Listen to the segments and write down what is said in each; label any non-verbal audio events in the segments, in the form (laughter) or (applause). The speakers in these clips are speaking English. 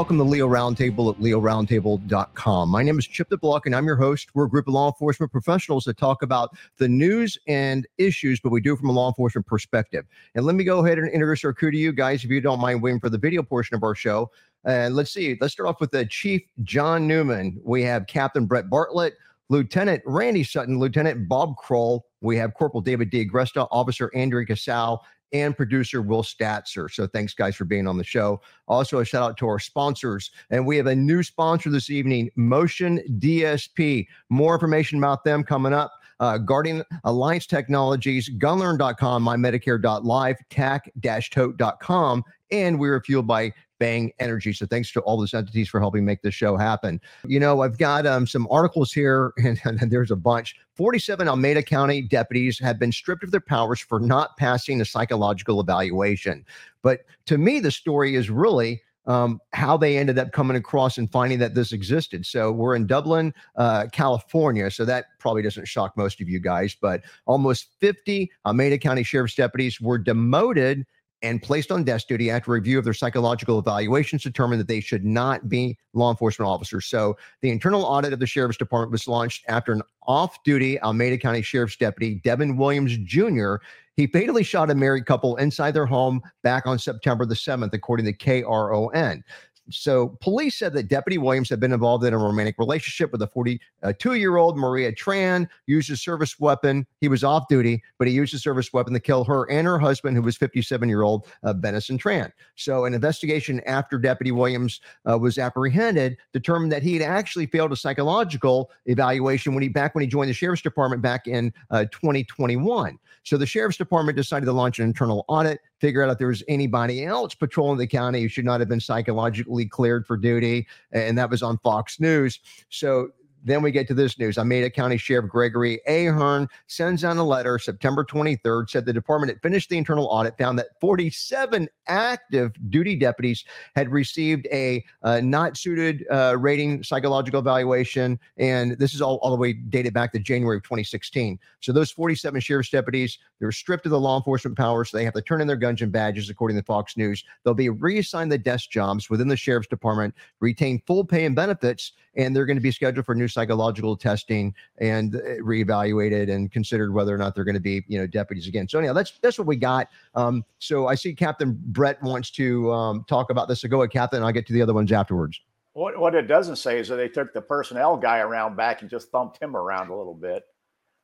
welcome to Leo Roundtable at leoroundtable.com. My name is Chip DeBlock, and I'm your host. We're a group of law enforcement professionals that talk about the news and issues, but we do from a law enforcement perspective. And let me go ahead and introduce our crew to you guys, if you don't mind waiting for the video portion of our show. And let's see, let's start off with the Chief John Newman. We have Captain Brett Bartlett, Lieutenant Randy Sutton, Lieutenant Bob Kroll. We have Corporal David D'Agresta, Officer Andrea Casal, and producer Will Statzer. So thanks, guys, for being on the show. Also, a shout out to our sponsors. And we have a new sponsor this evening, Motion DSP. More information about them coming up. Uh, Guardian Alliance Technologies, gunlearn.com, mymedicare.live, tac-tote.com, and we are fueled by Bang Energy. So thanks to all those entities for helping make this show happen. You know, I've got um, some articles here, (laughs) and, and, there's a bunch. 47 Alameda County deputies have been stripped of their powers for not passing a psychological evaluation. But to me, the story is really um, how they ended up coming across and finding that this existed. So we're in Dublin, uh, California. So that probably doesn't shock most of you guys, but almost 50 Alameda County Sheriff's deputies were demoted and placed on desk duty after review of their psychological evaluations determined that they should not be law enforcement officers. So the internal audit of the sheriff's department was launched after an off-duty Alameda County Sheriff's deputy, Devin Williams Jr., he fatally shot a married couple inside their home back on September the 7th, according to KRON. So police said that Deputy Williams had been involved in a romantic relationship with a 42 year old Maria Tran, used a service weapon. He was off duty, but he used a service weapon to kill her and her husband, who was 57 year old uh, Benison Tran. So an investigation after Deputy Williams uh, was apprehended determined that he had actually failed a psychological evaluation when he back when he joined the sheriff's department back in uh, 2021. So the sheriff's department decided to launch an internal audit figure out if there was anybody else patrolling the county who should not have been psychologically cleared for duty. And that was on Fox News. So then we get to this news. Alameda County Sheriff Gregory Ahern sends out a letter September 23rd, said the department had finished the internal audit, found that 47 active duty deputies had received a uh, not suited uh, rating psychological evaluation. And this is all, all the way dated back to January of 2016. So those 47 sheriff's deputies, they're stripped of the law enforcement powers. So they have to turn in their guns and badges, according to Fox News. They'll be reassigned the desk jobs within the sheriff's department, retain full pay and benefits, and they're going to be scheduled for new psychological testing and uh, reevaluated and considered whether or not they're going to be, you know, deputies again. So anyhow, that's that's what we got. Um, so I see Captain Brett wants to um, talk about this. So go ahead, Captain. I'll get to the other ones afterwards. What what it doesn't say is that they took the personnel guy around back and just thumped him around a little bit.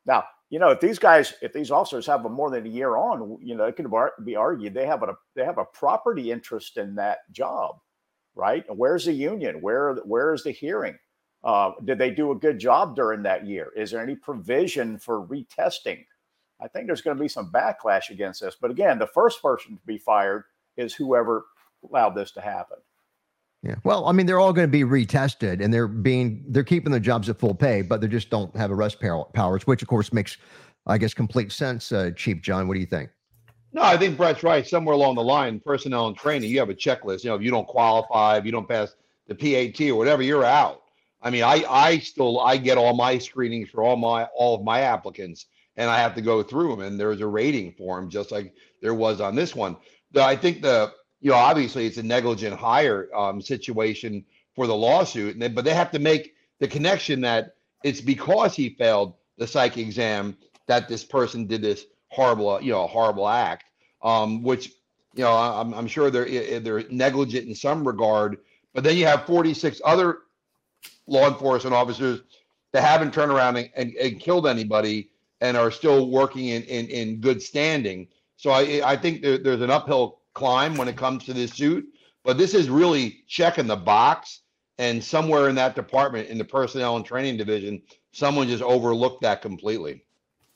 Now, you know, if these guys, if these officers have a more than a year on, you know, it could be argued they have a they have a property interest in that job right? Where's the union? Where where is the hearing? Uh, did they do a good job during that year? Is there any provision for retesting? I think there's going to be some backlash against this. But again, the first person to be fired is whoever allowed this to happen. Yeah. Well, I mean, they're all going to be retested, and they're being they're keeping their jobs at full pay, but they just don't have arrest powers, which of course makes, I guess, complete sense. Uh, Chief John, what do you think? No, I think Brett's right. Somewhere along the line, personnel and training, you have a checklist. You know, if you don't qualify, if you don't pass the PAT or whatever, you're out. I mean, I I still I get all my screenings for all my all of my applicants, and I have to go through them, and there's a rating for them, just like there was on this one. The, I think the you know obviously it's a negligent hire um, situation for the lawsuit, and they, but they have to make the connection that it's because he failed the psych exam that this person did this horrible, you know, horrible act, um, which you know I'm, I'm sure they're they're negligent in some regard. But then you have 46 other law enforcement officers that haven't turned around and, and, and killed anybody and are still working in, in, in good standing. So I I think there, there's an uphill climb when it comes to this suit, but this is really checking the box. And somewhere in that department, in the personnel and training division, someone just overlooked that completely.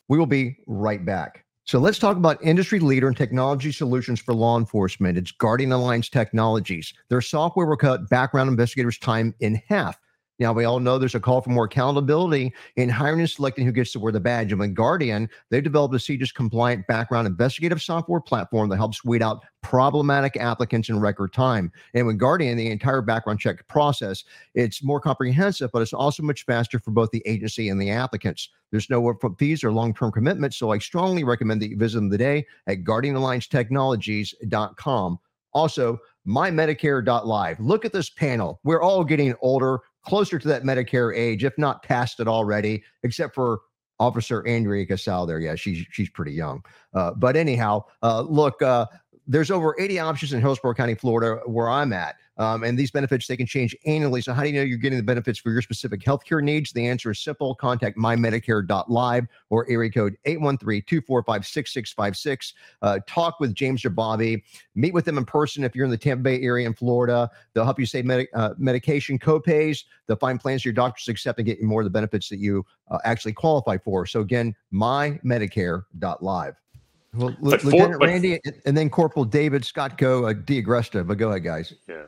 We will be right back. So let's talk about industry leader in technology solutions for law enforcement. It's Guardian Alliance Technologies. Their software will cut background investigators' time in half. Now, we all know there's a call for more accountability in hiring and selecting who gets to wear the badge. And with Guardian, they've developed a CJIS compliant background investigative software platform that helps weed out problematic applicants in record time. And with Guardian, the entire background check process, it's more comprehensive, but it's also much faster for both the agency and the applicants. There's no upfront fees or long-term commitments, so I strongly recommend that you visit them today at guardianalliancetechnologies.com Also, mymedicare.live. Look at this panel. We're all getting older, closer to that Medicare age, if not past it already, except for Officer Andrea Casal there. Yeah, she's she's pretty young. Uh, but anyhow, uh, look, uh, there's over 80 options in Hillsborough County, Florida, where I'm at. Um, and these benefits, they can change annually. So, how do you know you're getting the benefits for your specific healthcare needs? The answer is simple. Contact mymedicare.live or area code 813 245 6656. Uh, talk with James or Bobby. Meet with them in person if you're in the Tampa Bay area in Florida. They'll help you save med- uh, medication copays. They'll find plans your doctors accept and get you more of the benefits that you uh, actually qualify for. So, again, mymedicare.live. Well, but Lieutenant for, Randy and then Corporal David Scott Go, uh, D'Agresta. But go ahead, guys. Yeah.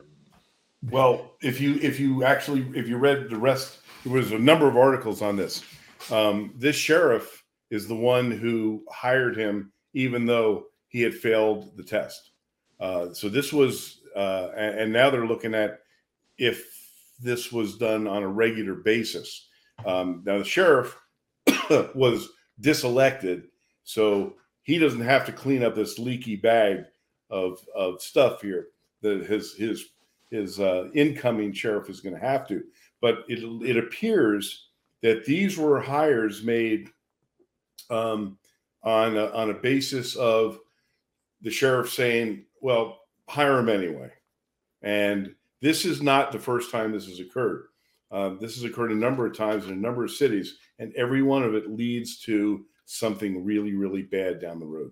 Well, if you if you actually if you read the rest, there was a number of articles on this. Um, this sheriff is the one who hired him, even though he had failed the test. Uh, so this was, uh, and, and, now they're looking at if this was done on a regular basis. Um, now the sheriff (coughs) was diselected, so he doesn't have to clean up this leaky bag of of stuff here that his his his uh, incoming sheriff is going to have to. But it it appears that these were hires made um, on a, on a basis of the sheriff saying, "Well, hire him anyway," and this is not the first time this has occurred. Uh, this has occurred a number of times in a number of cities, and every one of it leads to something really, really bad down the road.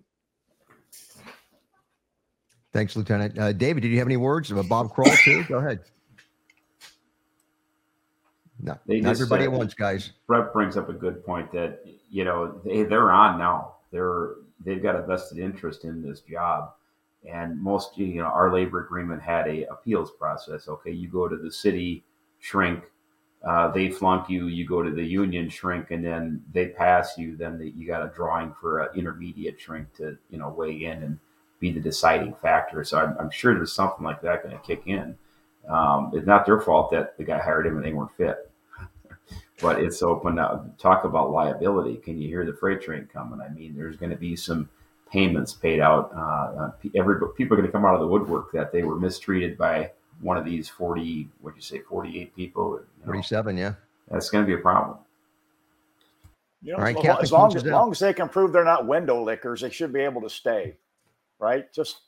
Thanks, Lieutenant. Uh, David, did you have any words about Bob Kroll too? (coughs) Go ahead. No, they not everybody at once, guys. Brett brings up a good point that you know they they're on now. They're they've got a vested interest in this job, and most you know our labor agreement had a appeals process. Okay, you go to the city shrink, uh, they flunk you, you go to the union shrink, and then they pass you. Then the, you got a drawing for an intermediate shrink to you know weigh in and be the deciding factor. So I'm, I'm sure there's something like that going to kick in. Um, it's not their fault that the guy hired him and they weren't fit. (laughs) but it's open up. Talk about liability. Can you hear the freight train coming? I mean, there's going to be some payments paid out. Uh, uh every people are going to come out of the woodwork that they were mistreated by one of these 40, what'd you say, 48 people? You know, 47, yeah. That's going to be a problem. You know, All right, as, as, long, as, long as they can prove they're not window lickers, they should be able to stay, right? Just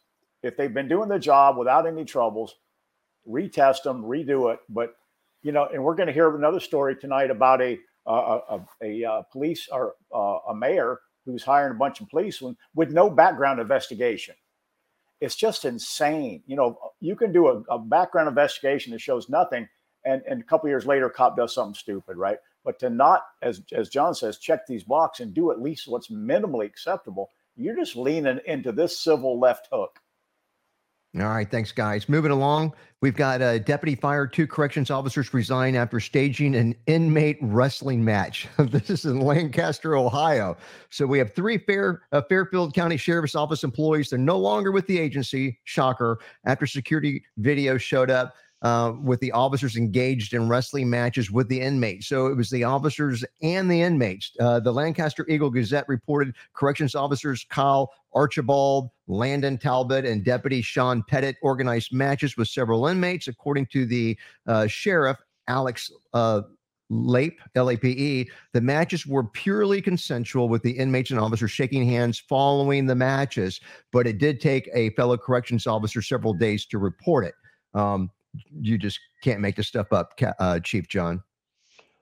if they've been doing the job without any troubles, retest them, redo it. But you know, and we're going to hear another story tonight about a a, a, a uh, police or uh, a mayor who's hiring a bunch of police with, with no background investigation it's just insane. You know, you can do a, a background investigation that shows nothing, and, and a couple years later, cop does something stupid, right? But to not, as as John says, check these boxes and do at least what's minimally acceptable, you're just leaning into this civil left hook. All right, thanks, guys. Moving along, we've got a deputy fired two corrections officers resign after staging an inmate wrestling match. (laughs) this is in Lancaster, Ohio. So we have three Fair uh, Fairfield County Sheriff's Office employees. They're no longer with the agency. Shocker. After security video showed up, uh, with the officers engaged in wrestling matches with the inmates. So it was the officers and the inmates. Uh, the Lancaster Eagle Gazette reported corrections officers Kyle Archibald, Landon Talbot, and Deputy Sean Pettit organized matches with several inmates. According to the uh, sheriff, Alex uh, LAPE, L-A-P-E, the matches were purely consensual with the inmates and officers shaking hands following the matches, but it did take a fellow corrections officer several days to report it. Um, you just can't make this stuff up, uh, Chief John.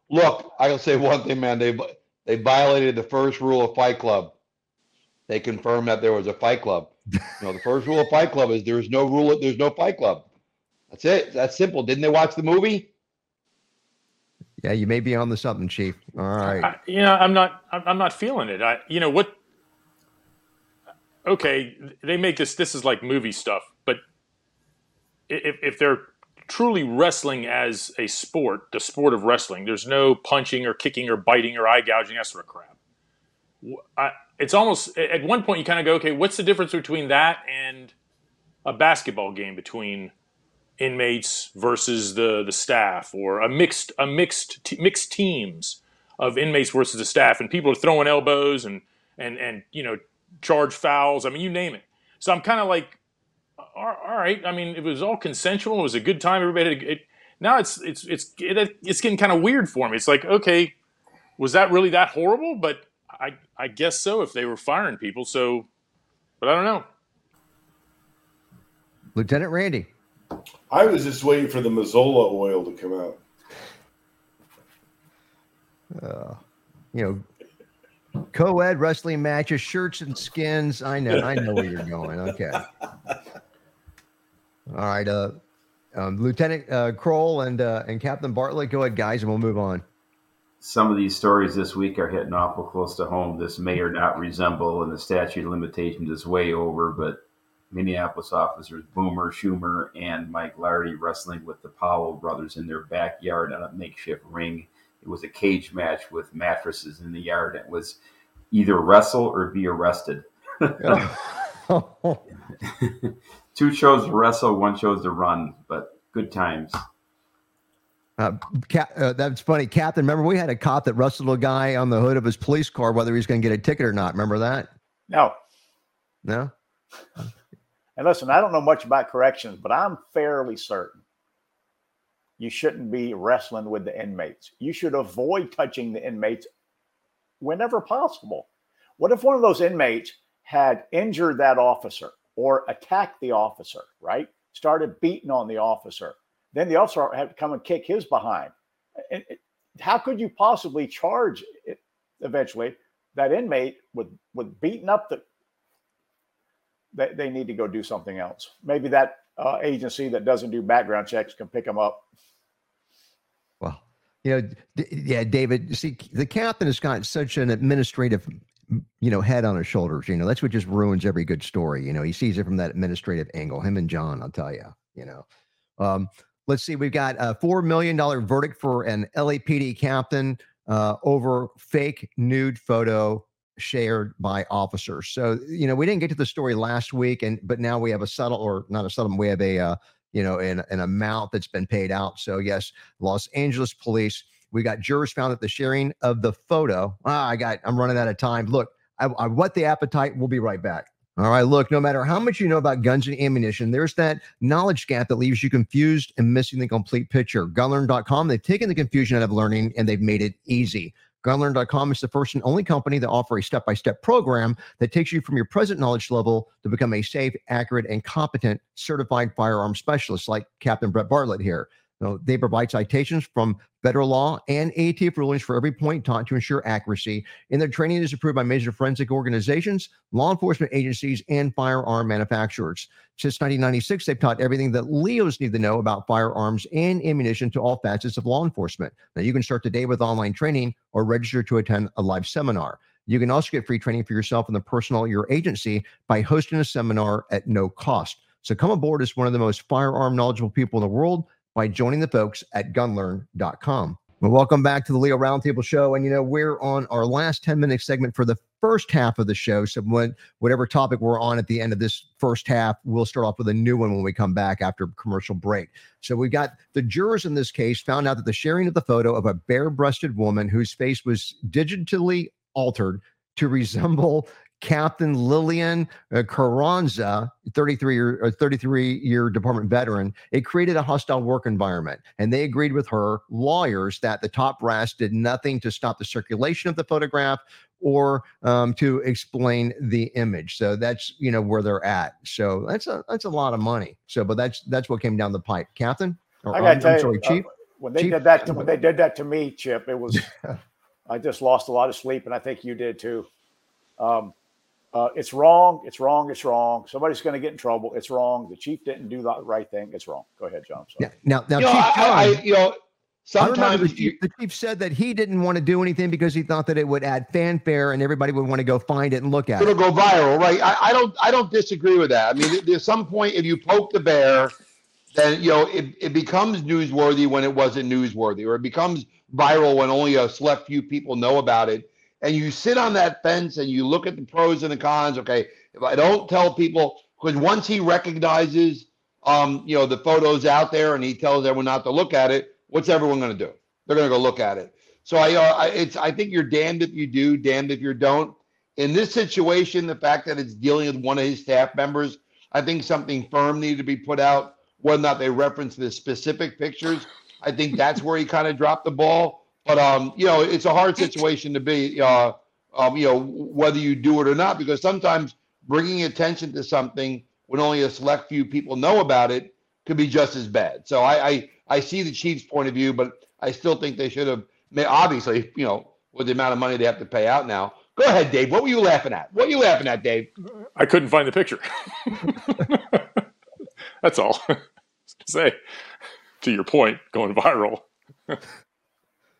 Look, I will say one thing, man. They they violated the first rule of Fight Club. They confirmed that there was a Fight Club. You know, the first rule of Fight Club is there is no rule. There's no Fight Club. That's it. That's simple. Didn't they watch the movie? Yeah, you may be on the something, Chief. All right. I, you know, I'm not. I'm not feeling it. I, you know what? Okay, they make this. This is like movie stuff, but if if they're truly wrestling as a sport, the sport of wrestling. There's no punching or kicking or biting or eye gouging, that sort of crap. I, it's almost at one point you kind of go, okay, what's the difference between that and a basketball game between inmates versus the the staff, or a mixed a mixed t- mixed teams of inmates versus the staff, and people are throwing elbows and and and you know charge fouls. I mean, you name it. So I'm kind of like all right. I mean, it was all consensual. It was a good time. Everybody had, it, now it's it's it's it, it's getting kind of weird for me. It's like, okay, was that really that horrible? But I I guess so if they were firing people. So, but I don't know. Lieutenant Randy. I was just waiting for the Mazola oil to come out. Uh, you know, co-ed wrestling matches, shirts and skins. I know, I know where you're going. Okay. All right, uh, um, Lieutenant uh, Kroll and uh, and Captain Bartlett, go ahead, guys, and we'll move on. Some of these stories this week are hitting awful close to home. This may or not resemble, and the statute of limitations is way over. But Minneapolis officers Boomer Schumer and Mike Lardy wrestling with the Powell brothers in their backyard on a makeshift ring. It was a cage match with mattresses in the yard. It was either wrestle or be arrested. (laughs) (laughs) (laughs) Two shows to wrestle, one shows to run, but good times. Uh, Cap, uh, that's funny, Captain. Remember, we had a cop that wrestled a guy on the hood of his police car, whether he's going to get a ticket or not. Remember that? No. No. And listen, I don't know much about corrections, but I'm fairly certain you shouldn't be wrestling with the inmates. You should avoid touching the inmates whenever possible. What if one of those inmates had injured that officer or attacked the officer, right? Started beating on the officer. Then the officer had to come and kick his behind. And how could you possibly charge it eventually that inmate with with beating up the they, they need to go do something else. Maybe that uh, agency that doesn't do background checks can pick them up. Well, you know, d- yeah, David. See, the captain has got such an administrative, you know, head on his shoulders. You know, that's what just ruins every good story. You know, he sees it from that administrative angle. Him and John, I'll tell you. You know, um, let's see. We've got a four million dollar verdict for an LAPD captain uh, over fake nude photo shared by officers. So, you know, we didn't get to the story last week, and but now we have a subtle or not a subtle. We have a uh, you know an, an amount that's been paid out. So yes, Los Angeles police. We got jurors found that the sharing of the photo. Ah, I got. I'm running out of time. Look, I, whet the appetite. We'll be right back. All right, look, no matter how much you know about guns and ammunition, there's that knowledge gap that leaves you confused and missing the complete picture. Gunlearn.com, they've taken the confusion out of learning and they've made it easy. Gunlearn.com is the first and only company to offer a step by step program that takes you from your present knowledge level to become a safe, accurate, and competent certified firearm specialist like Captain Brett Bartlett here. Now, they provide citations from federal law and ATF rulings for every point taught to ensure accuracy. And their training is approved by major forensic organizations, law enforcement agencies, and firearm manufacturers. Since 1996, they've taught everything that Leos need to know about firearms and ammunition to all facets of law enforcement. Now, you can start today with online training or register to attend a live seminar. You can also get free training for yourself and the personnel at your agency by hosting a seminar at no cost. So come aboard as one of the most firearm knowledgeable people in the world by joining the folks at gunlearn.com. Well, welcome back to the Leo Roundtable Show. And, you know, we're on our last 10 minute segment for the first half of the show. So, when, whatever topic we're on at the end of this first half, we'll start off with a new one when we come back after commercial break. So, we've got the jurors in this case found out that the sharing of the photo of a bare breasted woman whose face was digitally altered to resemble Captain Lillian uh, Carranza, 33 year, uh, 33 year department veteran, it created a hostile work environment. And they agreed with her lawyers that the top brass did nothing to stop the circulation of the photograph or um, to explain the image. So that's you know where they're at. So that's a that's a lot of money. So, but that's that's what came down the pipe, Captain. Or, I got to tell sorry, you, Chief. Uh, when they Chief? did that, to, when they did that to me, Chip, it was (laughs) I just lost a lot of sleep, and I think you did too. Um, uh, it's wrong. It's wrong. It's wrong. Somebody's going to get in trouble. It's wrong. The chief didn't do the right thing. It's wrong. Go ahead, John. Yeah. Now, now, you Chief know, John, I, I, you know, sometimes the chief, the chief, said that he didn't want to do anything because he thought that it would add fanfare and everybody would want to go find it and look at it'll it. It'll go viral, right? I, I, don't. I don't disagree with that. I mean, there's some point if you poke the bear, then you know it, it becomes newsworthy when it wasn't newsworthy, or it becomes viral when only a select few people know about it. And you sit on that fence and you look at the pros and the cons. Okay, if I don't tell people, because once he recognizes, um, you know, the photos out there and he tells everyone not to look at it, what's everyone going to do? They're going to go look at it. So I, uh, I, it's, I think you're damned if you do, damned if you don't. In this situation, the fact that it's dealing with one of his staff members, I think something firm needed to be put out. Whether or not they reference the specific pictures, I think that's where he kind of dropped the ball. But um, you know, it's a hard situation to be. Uh, um, you know, whether you do it or not, because sometimes bringing attention to something when only a select few people know about it could be just as bad. So I, I, I see the Chiefs' point of view, but I still think they should have. Obviously, you know, with the amount of money they have to pay out now. Go ahead, Dave. What were you laughing at? What are you laughing at, Dave? I couldn't find the picture. (laughs) That's all. (laughs) To say, to your point, going viral. (laughs)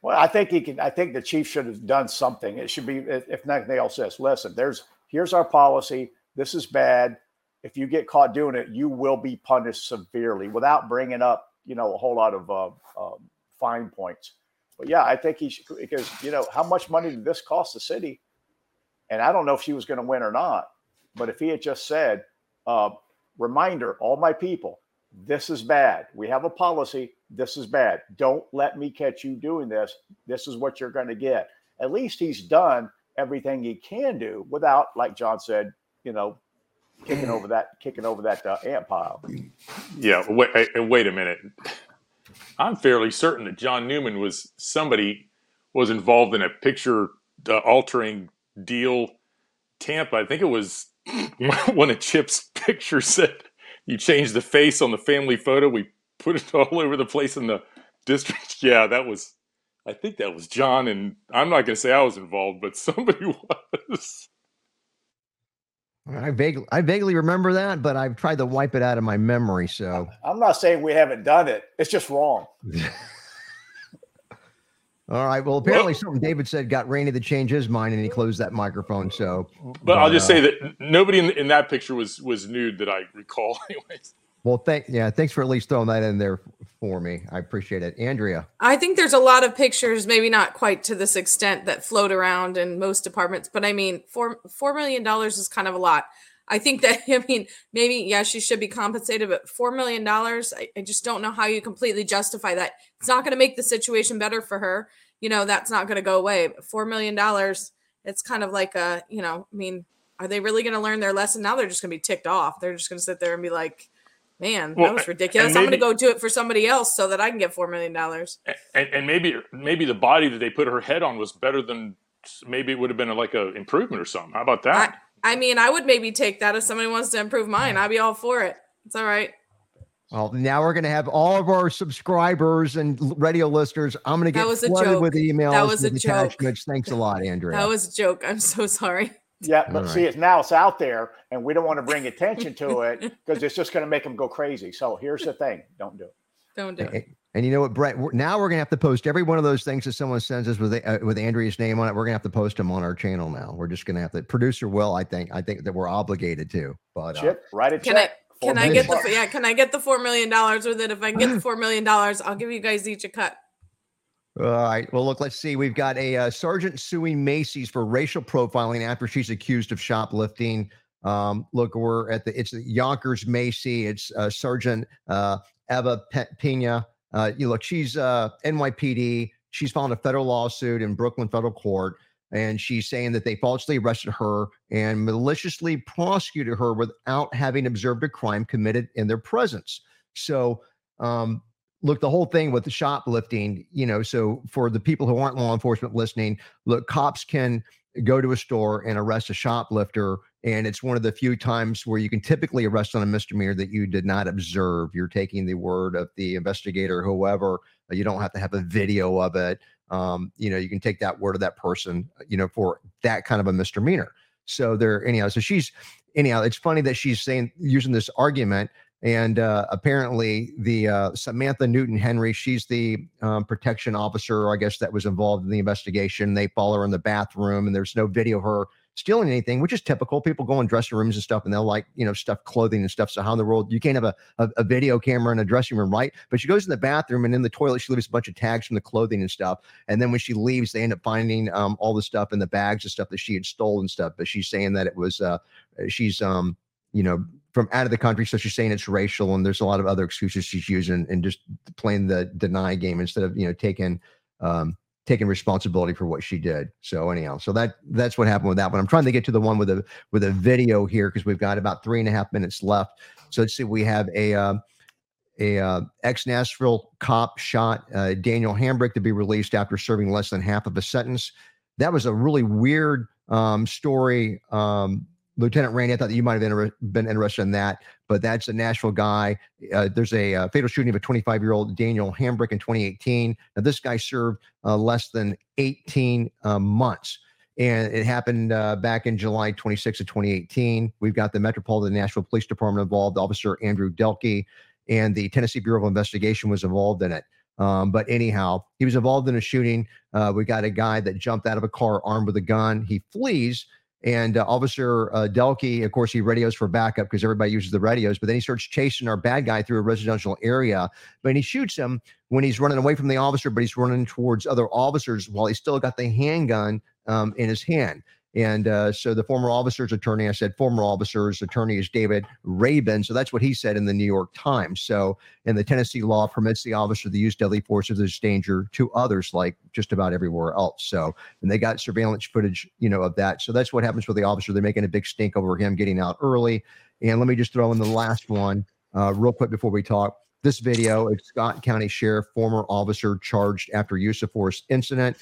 well, I think he can. I think the chief should have done something. It should be, if nothing else, says, listen, there's here's our policy. This is bad if you get caught doing it, you will be punished severely without bringing up, you know, a whole lot of uh, fine points. But yeah, I think he should because you know how much money did this cost the city? And I don't know if she was going to win or not. But if he had just said, uh, "Reminder, all my people, this is bad. We have a policy. This is bad. Don't let me catch you doing this. This is what you're going to get." At least he's done everything he can do without, like John said, you know, kicking over that kicking over that uh, ant pile. Yeah, wait, wait a minute. I'm fairly certain that John Newman was somebody was involved in a picture uh, altering deal. Tampa, I think it was (laughs) one of Chip's pictures said you changed the face on the family photo. We put it (laughs) all over the place in the district. (laughs) Yeah, that was. I think that was John, and I'm not going to say I was involved, but (laughs) somebody was. I vaguely, I vaguely remember that, but I've tried to wipe it out of my memory. So I'm not saying we haven't done it. It's just wrong. All right. Well, apparently, well, something David said got Randy to change his mind, and he closed that microphone. So, but, but I'll just uh, say that nobody in, in that picture was was nude that I recall, anyways. Well, thank yeah, thanks for at least throwing that in there for me. I appreciate it, Andrea. I think there's a lot of pictures, maybe not quite to this extent, that float around in most departments. But I mean, four four million dollars is kind of a lot. I think that (laughs) I mean maybe yeah, she should be compensated, but four million dollars, I, I just don't know how you completely justify that. It's not going to make the situation better for her. You know, that's not going to go away. Four million dollars, it's kind of like a you know, I mean, are they really going to learn their lesson now? They're just going to be ticked off. They're just going to sit there and be like Man, well, that was ridiculous. Maybe, I'm going to go do it for somebody else so that I can get four million dollars. And, and, maybe maybe the body that they put her head on was better than maybe it would have been like a improvement or something. How about that? I, I mean, I would maybe take that if somebody wants to improve mine. I'd be all for it. It's all right. Well, now we're going to have all of our subscribers and radio listeners. I'm going to get flooded with emails. That was a joke. Thanks a lot, Andrea. That was a joke. I'm so sorry. Yeah, but see, it's now it's out there, and we don't want to bring attention to it (laughs) because it's just going to make them go crazy. So here's the thing: don't do it. Don't do it. And you know what, Brett? Now we're gonna have to post every one of those things that someone sends us with uh, with Andrea's name on it. We're gonna have to post them on our channel now. We're just gonna have to. Producer will, I think, I think that we're obligated to. But uh, Chip, write a check. can. I, can I get the yeah? Can I get the four million dollars with it? If I get the four million dollars, I'll give you guys each a cut. All right. Well, look, let's see. We've got a uh, sergeant suing Macy's for racial profiling after she's accused of shoplifting. Um, look, we're at the it's Yonkers Macy. It's uh, Sergeant uh, Eva Pena. Uh, you look, she's uh, NYPD. She's filed a federal lawsuit in Brooklyn federal court, and she's saying that they falsely arrested her and maliciously prosecuted her without having observed a crime committed in their presence. So, um, look, the whole thing with the shoplifting, you know, so for the people who aren't law enforcement listening, look, cops can go to a store and arrest a shoplifter. And it's one of the few times where you can typically arrest on a misdemeanor that you did not observe. You're taking the word of the investigator, whoever. You don't have to have a video of it. Um, you know, you can take that word of that person, you know, for that kind of a misdemeanor. So there, anyhow, so she's, anyhow, it's funny that she's saying, using this argument and uh, apparently, the uh, Samantha Newton Henry, she's the um, protection officer, I guess, that was involved in the investigation. They follow her in the bathroom, and there's no video of her stealing anything, which is typical. People go in dressing rooms and stuff, and they'll like, you know, stuff clothing and stuff. So how in the world you can't have a, a, a, video camera in a dressing room, right? But she goes in the bathroom, and in the toilet, she leaves a bunch of tags from the clothing and stuff. And then when she leaves, they end up finding um, all the stuff in the bags and stuff that she had stolen stuff. But she's saying that it was, uh, she's, um, you know, from out of the country. So she's saying it's racial, and there's a lot of other excuses she's using, and just playing the deny game instead of you know taking um, taking responsibility for what she did. So anyhow, so that that's what happened with that one. I'm trying to get to the one with a with a video here because we've got about three and a half minutes left. So let's see. We have a uh, a uh, ex Nashville cop shot uh, Daniel Hambrick to be released after serving less than half of a sentence. That was a really weird um, story. Um, Lieutenant Randy, I thought that you might have inter- been interested in that, but that's a Nashville guy. Uh, there's a uh, fatal shooting of a 25 year old Daniel Hambrick in 2018. Now, this guy served uh, less than 18 uh, months. And it happened uh, back in July 26 of 2018. We've got the Metropolitan Nashville Police Department involved. Officer Andrew Delke and the Tennessee Bureau of Investigation was involved in it. Um, but anyhow, he was involved in a shooting. We got a guy that jumped out of a car armed with a gun. He flees and uh, Officer uh, Delke, of course, he radios for backup because everybody uses the radios. But then he starts chasing our bad guy through a residential area. But he shoots him when he's running away from the officer, but he's running towards other officers while he's still got the handgun um, in his hand. And uh, so the former officer's attorney, I said former officer's attorney is David Raybin. So that's what he said in the New York Times. So, and the Tennessee law permits the officer to use deadly force if there's danger to others, like just about everywhere else. So, and they got surveillance footage, you know, of that. So that's what happens with the officer. They're making a big stink over him getting out early. And let me just throw in the last one uh, real quick before we talk. This video is Scott County Sheriff, former officer charged after use of force incident.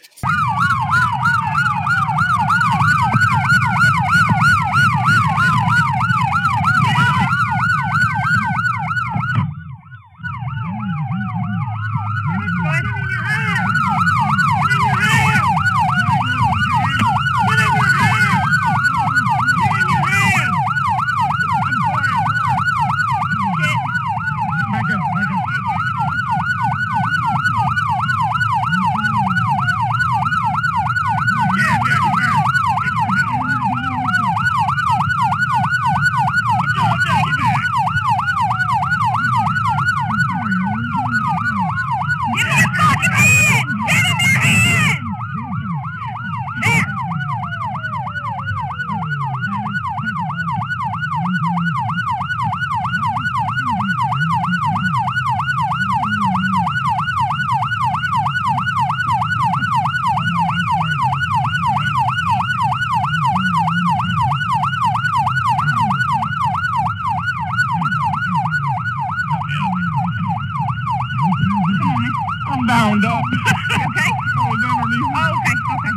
I'm bound up. okay? I was underneath. Oh, okay, okay.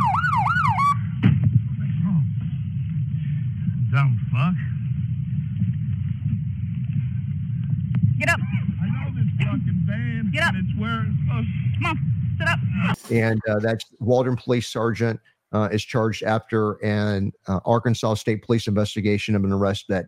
Dumb fuck. Get up. I know this fucking van. Get up. And it's where it's supposed to. Come on, sit up. And uh, that's Waldron Police Sergeant uh, is charged after an uh, Arkansas State Police investigation of an arrest that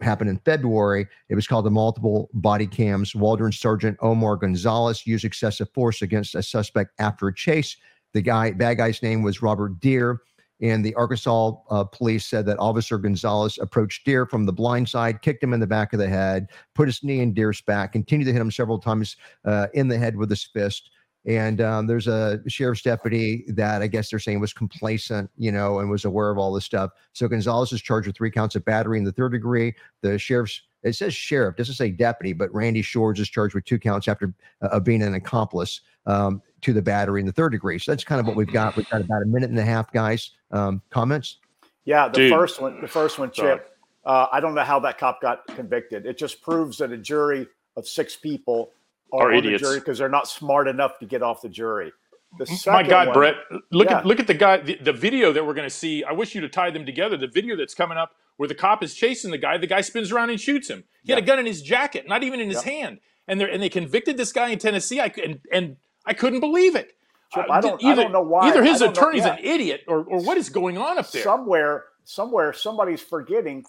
happened in February. It was called the multiple body cams. Waldron Sergeant Omar Gonzalez used excessive force against a suspect after a chase. The guy, bad guy's name was Robert Deer, And the Arkansas uh, police said that Officer Gonzalez approached Deer from the blind side, kicked him in the back of the head, put his knee in Deer's back, continued to hit him several times uh, in the head with his fist. And um, there's a sheriff's deputy that I guess they're saying was complacent, you know, and was aware of all this stuff. So Gonzalez is charged with three counts of battery in the third degree. The sheriff's it says sheriff, doesn't say deputy, but Randy Shores is charged with two counts after uh, of being an accomplice um, to the battery in the third degree. So that's kind of what we've got. We've got about a minute and a half, guys. Um, comments? Yeah, the Dude. first one, the first one, Sorry. Chip. Uh, I don't know how that cop got convicted. It just proves that a jury of six people Are are, on idiots. the because they're not smart enough to get off the jury. The My God, one- Brett, look Yeah. at look at the guy, the, the video that we're going to see. I wish you to tie them together. The video that's coming up where the cop is chasing the guy, the guy spins around and shoots him. He had a gun in his jacket, not even in his Yeah. hand, and they and they convicted this guy in Tennessee. I and and I couldn't believe it. Chip, Uh, I don't- I either, don't know why- Either his I don't know- attorney's yeah. an idiot, or or what is going on up there? somewhere, somewhere, somebody's forgetting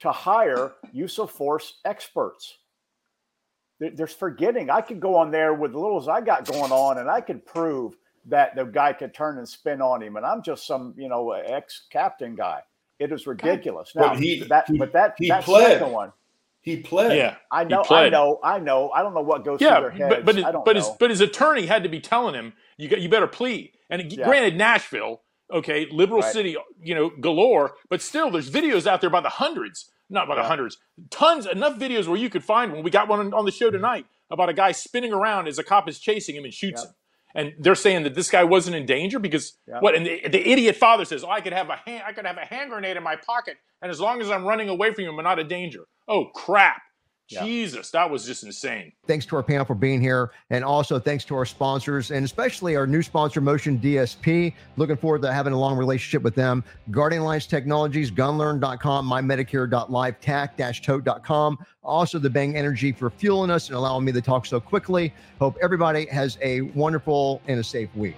to hire use of force experts. There- There's forgetting. I could go on there with the little as I got going on, and I could prove that the guy could turn and spin on him, and I'm just some, you know, ex-captain guy. It is ridiculous. But Now, he- that, he- but that he that pled. second one, He pled. yeah, I know, I know, I know. I don't know what goes through their heads. but but his, I don't but know. his but his attorney had to be telling him you got you better plead. And Yeah. granted, Nashville, okay, liberal Right. city, you know, galore, but still, there's videos out there by the hundreds, not the Yeah. hundreds, tons, enough videos where you could find one. We got one on the show mm-hmm. tonight about a guy spinning around as a cop is chasing him and shoots Yeah. him. and they're saying that this guy wasn't in danger because Yeah. what? And the, the idiot father says, "Oh, I could have a hand, I could have a hand grenade in my pocket, and as long as I'm running away from you, I'm not in danger." Oh crap! Yeah. Jesus, that was just insane. Thanks to our panel for being here. And also thanks to our sponsors and especially our new sponsor, Motion DSP. Looking forward to having a long relationship with them. Guardian Alliance Technologies, gunlearn.com, mymedicare.live, tac-tote.com. Also, the Bang Energy for fueling us and allowing me to talk so quickly. Hope everybody has a wonderful and a safe week.